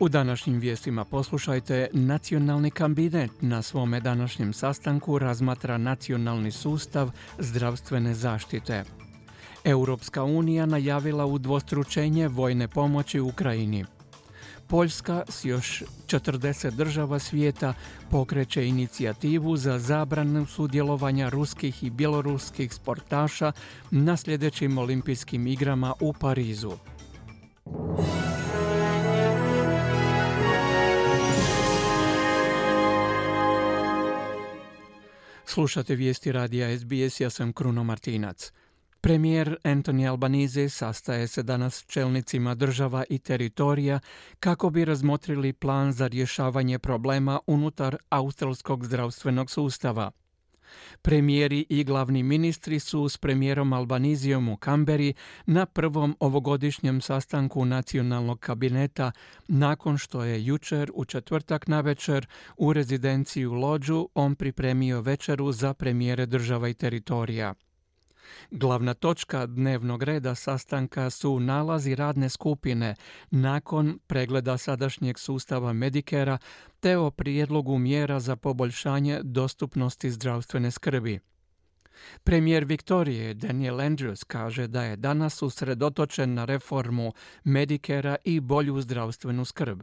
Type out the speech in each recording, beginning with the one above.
U današnjim vijestima poslušajte Nacionalni kabinet na svome današnjem sastanku razmatra nacionalni sustav zdravstvene zaštite. Europska unija najavila udvostručenje vojne pomoći Ukrajini. Poljska s još 40 država svijeta pokreće inicijativu za zabranu sudjelovanja ruskih i bjeloruskih sportaša na sljedećim olimpijskim igrama u Parizu. Slušate vijesti radija SBS, ja sam Kruno Martinac. Premijer Anthony Albanese sastaje se danas s čelnicima država i teritorija kako bi razmotrili plan za rješavanje problema unutar australskog zdravstvenog sustava. Premijeri i glavni ministri su s premijerom Albanizijom u Kamberi na prvom ovogodišnjem sastanku nacionalnog kabineta nakon što je jučer u četvrtak na večer u rezidenciju Lođu on pripremio večeru za premijere država i teritorija. Glavna točka dnevnog reda sastanka su nalazi radne skupine nakon pregleda sadašnjeg sustava Medikera te o prijedlogu mjera za poboljšanje dostupnosti zdravstvene skrbi. Premijer Viktorije Daniel Andrews kaže da je danas usredotočen na reformu Medikera i bolju zdravstvenu skrb.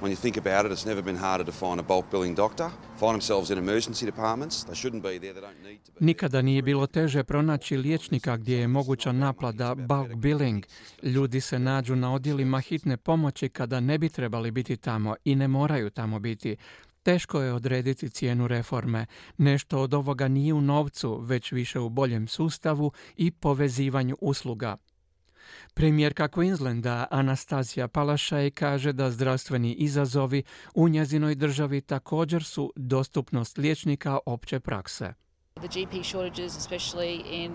When you think about it, it's never been harder to find a bulk billing doctor. Find themselves in emergency departments. They shouldn't be there. They don't need to be. Nikada nije bilo teže pronaći liječnika gdje je moguća naplada bulk billing. Ljudi se nađu na odjelima hitne pomoći kada ne bi trebali biti tamo i ne moraju tamo biti. Teško je odrediti cijenu reforme. Nešto od ovoga nije u novcu, već više u boljem sustavu i povezivanju usluga. Premijerka Queenslanda Anastazija Palašaj kaže da zdravstveni izazovi u njezinoj državi također su dostupnost liječnika opće prakse. The GP shortages, especially in.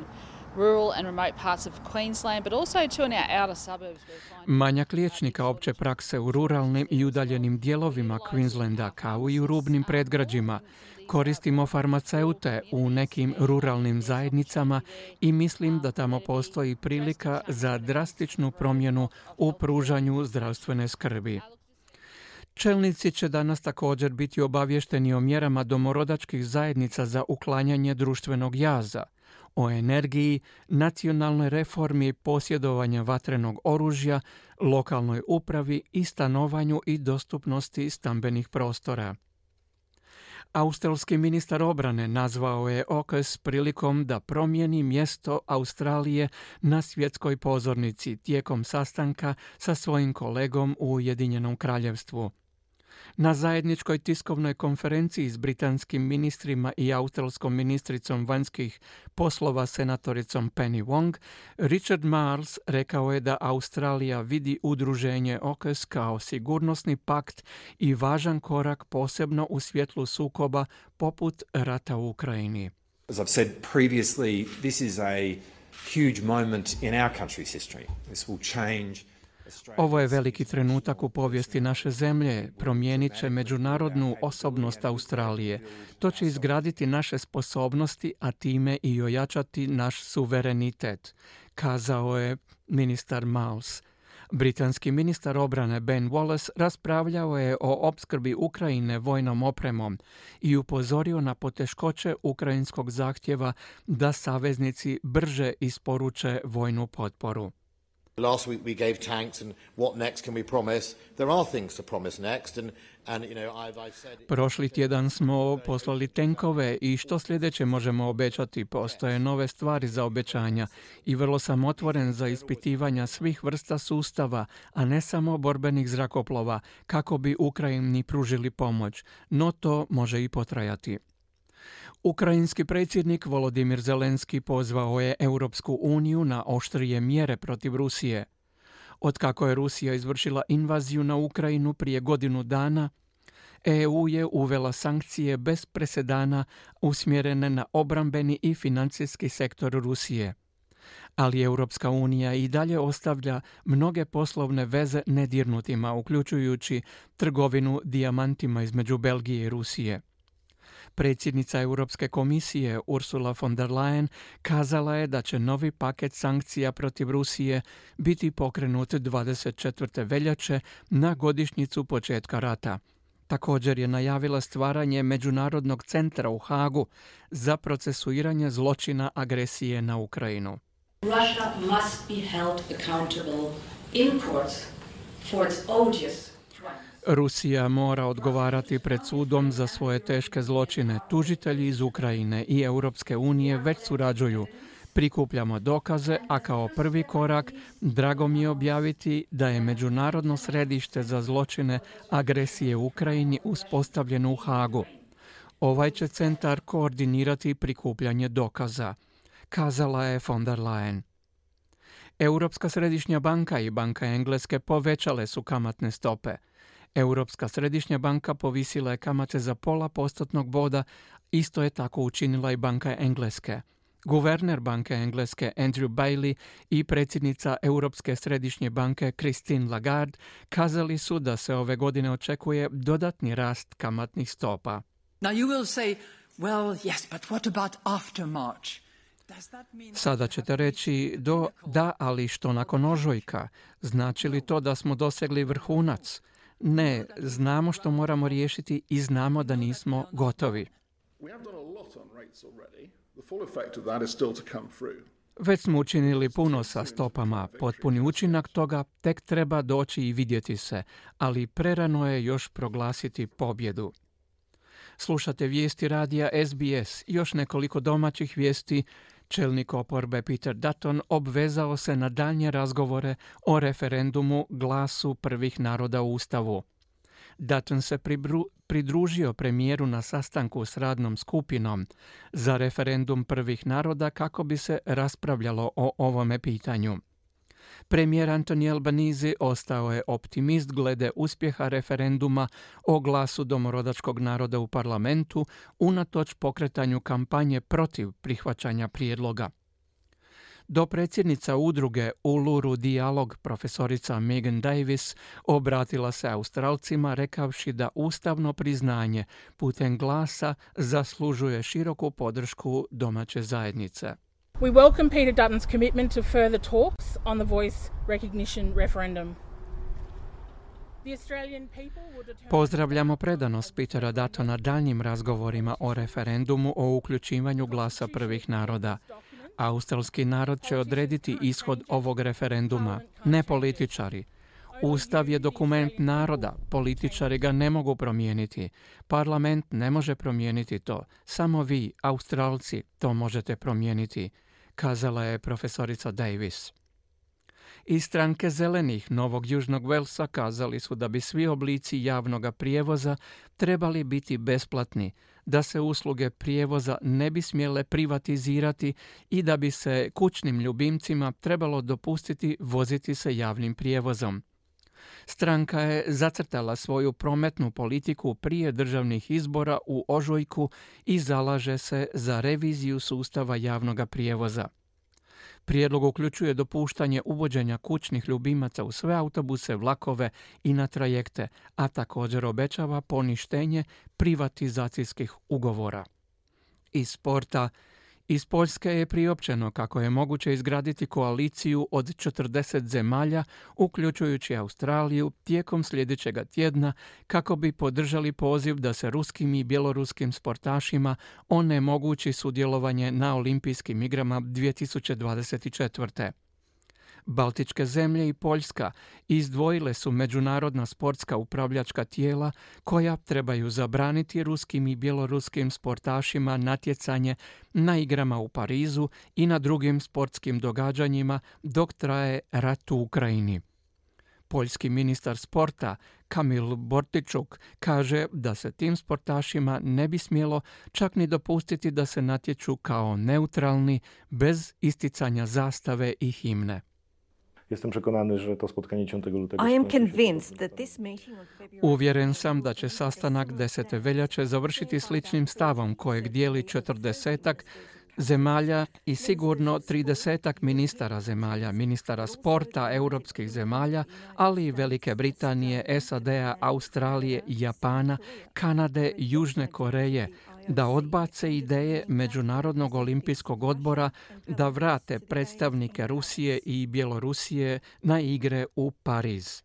Manjak liječnika opće prakse u ruralnim i udaljenim dijelovima Queenslanda kao i u rubnim predgrađima Koristimo farmaceute u nekim ruralnim zajednicama i mislim da tamo postoji prilika za drastičnu promjenu u pružanju zdravstvene skrbi. Čelnici će danas također biti obavješteni o mjerama domorodačkih zajednica za uklanjanje društvenog jaza, o energiji, nacionalnoj reformi posjedovanja vatrenog oružja, lokalnoj upravi i stanovanju i dostupnosti stambenih prostora. Australski ministar obrane nazvao je okes prilikom da promijeni mjesto Australije na svjetskoj pozornici tijekom sastanka sa svojim kolegom u Ujedinjenom kraljevstvu. Na zajedničkoj tiskovnoj konferenciji s britanskim ministrima i australskom ministricom vanjskih poslova senatoricom Penny Wong, Richard Marles rekao je da Australija vidi udruženje OKES kao sigurnosni pakt i važan korak posebno u svjetlu sukoba poput rata u Ukrajini. As I've said previously, this is a huge moment in our country's history. This will change ovo je veliki trenutak u povijesti naše zemlje, promijenit će međunarodnu osobnost Australije. To će izgraditi naše sposobnosti, a time i ojačati naš suverenitet, kazao je ministar Maus. Britanski ministar obrane Ben Wallace raspravljao je o opskrbi Ukrajine vojnom opremom i upozorio na poteškoće ukrajinskog zahtjeva da saveznici brže isporuče vojnu potporu. Last week we gave tanks and what next can we promise? There are things to promise next and Prošli tjedan smo poslali tenkove i što sljedeće možemo obećati. Postoje nove stvari za obećanja i vrlo sam otvoren za ispitivanja svih vrsta sustava, a ne samo borbenih zrakoplova, kako bi Ukrajini pružili pomoć. No to može i potrajati. Ukrajinski predsjednik Volodimir Zelenski pozvao je Europsku uniju na oštrije mjere protiv Rusije. Otkako je Rusija izvršila invaziju na Ukrajinu prije godinu dana, EU je uvela sankcije bez presedana usmjerene na obrambeni i financijski sektor Rusije. Ali Europska unija i dalje ostavlja mnoge poslovne veze nedirnutima, uključujući trgovinu dijamantima između Belgije i Rusije. Predsjednica Europske komisije Ursula von der Leyen kazala je da će novi paket sankcija protiv Rusije biti pokrenut 24. veljače na godišnjicu početka rata. Također je najavila stvaranje Međunarodnog centra u Hagu za procesuiranje zločina agresije na Ukrajinu. Russia must be held accountable in courts for its odious Rusija mora odgovarati pred sudom za svoje teške zločine. Tužitelji iz Ukrajine i Europske unije već surađuju. Prikupljamo dokaze, a kao prvi korak drago mi je objaviti da je Međunarodno središte za zločine agresije u Ukrajini uspostavljeno u Hagu. Ovaj će centar koordinirati prikupljanje dokaza, kazala je von der Leyen. Europska središnja banka i Banka Engleske povećale su kamatne stope. Europska središnja banka povisila je kamate za pola postotnog boda, isto je tako učinila i Banka Engleske. Guverner Banke Engleske Andrew Bailey i predsjednica Europske središnje banke Christine Lagarde kazali su da se ove godine očekuje dodatni rast kamatnih stopa. Now you will say, well, yes, but what about after March? Sada ćete reći do da, ali što nakon ožujka? Znači li to da smo dosegli vrhunac? Ne, znamo što moramo riješiti i znamo da nismo gotovi. Već smo učinili puno sa stopama. Potpuni učinak toga tek treba doći i vidjeti se, ali prerano je još proglasiti pobjedu. Slušate vijesti radija SBS, još nekoliko domaćih vijesti Čelnik oporbe Peter Dutton obvezao se na daljnje razgovore o referendumu glasu prvih naroda u Ustavu. Dutton se pridružio premijeru na sastanku s radnom skupinom za referendum prvih naroda kako bi se raspravljalo o ovome pitanju. Premijer Antoni Albanizi ostao je optimist glede uspjeha referenduma o glasu domorodačkog naroda u parlamentu unatoč pokretanju kampanje protiv prihvaćanja prijedloga. Do predsjednica udruge Uluru Dialog profesorica Megan Davis obratila se Australcima rekavši da ustavno priznanje putem glasa zaslužuje široku podršku domaće zajednice. We welcome Peter Dutton's commitment to further talks on the voice recognition referendum. Pozdravljamo predanost Petera Duttona daljnjim razgovorima o referendumu o uključivanju glasa prvih naroda. Australski narod će odrediti ishod ovog referenduma, ne političari. Ustav je dokument naroda, političari ga ne mogu promijeniti. Parlament ne može promijeniti to. Samo vi, Australci, to možete promijeniti kazala je profesorica Davis. Iz stranke zelenih Novog Južnog Velsa kazali su da bi svi oblici javnog prijevoza trebali biti besplatni, da se usluge prijevoza ne bi smjele privatizirati i da bi se kućnim ljubimcima trebalo dopustiti voziti se javnim prijevozom. Stranka je zacrtala svoju prometnu politiku prije državnih izbora u Ožujku i zalaže se za reviziju sustava javnog prijevoza. Prijedlog uključuje dopuštanje uvođenja kućnih ljubimaca u sve autobuse, vlakove i na trajekte, a također obećava poništenje privatizacijskih ugovora. Iz sporta iz Poljske je priopćeno kako je moguće izgraditi koaliciju od 40 zemalja, uključujući Australiju, tijekom sljedećega tjedna kako bi podržali poziv da se ruskim i bjeloruskim sportašima onemogući sudjelovanje na olimpijskim igrama 2024. Baltičke zemlje i Poljska izdvojile su međunarodna sportska upravljačka tijela koja trebaju zabraniti ruskim i bjeloruskim sportašima natjecanje na igrama u Parizu i na drugim sportskim događanjima dok traje rat u Ukrajini. Poljski ministar sporta Kamil Bortičuk kaže da se tim sportašima ne bi smjelo čak ni dopustiti da se natječu kao neutralni bez isticanja zastave i himne. Jestem przekonany, że to spotkanie 10 lutego... I am convinced that this meeting Uvjeren sam da će sastanak 10. veljače završiti sličnim stavom kojeg dijeli četrdesetak zemalja i sigurno tridesetak ministara zemalja, ministara sporta europskih zemalja, ali i Velike Britanije, SAD-a, Australije, Japana, Kanade, Južne Koreje, da odbace ideje Međunarodnog olimpijskog odbora da vrate predstavnike Rusije i Bjelorusije na igre u Pariz.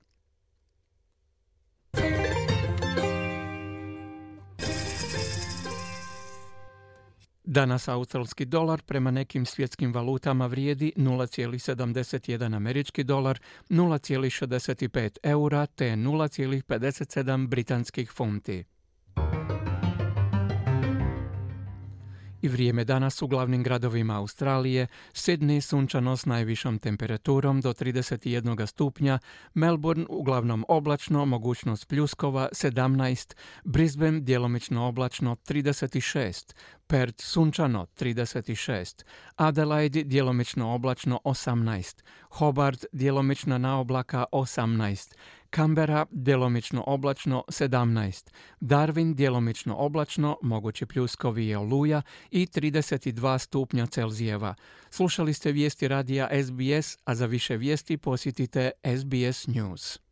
Danas australski dolar prema nekim svjetskim valutama vrijedi 0,71 američki dolar, 0,65 eura te 0,57 britanskih funti. I vrijeme danas u glavnim gradovima Australije, Sydney sunčano s najvišom temperaturom do 31 stupnja, Melbourne uglavnom oblačno, mogućnost pljuskova 17, Brisbane djelomično oblačno 36, Perth sunčano 36, Adelaide djelomično oblačno 18, Hobart djelomično na oblaka 18, Kambera djelomično oblačno 17, Darwin djelomično oblačno, mogući pljuskovi je oluja i 32 stupnja Celzijeva. Slušali ste vijesti radija SBS, a za više vijesti posjetite SBS News.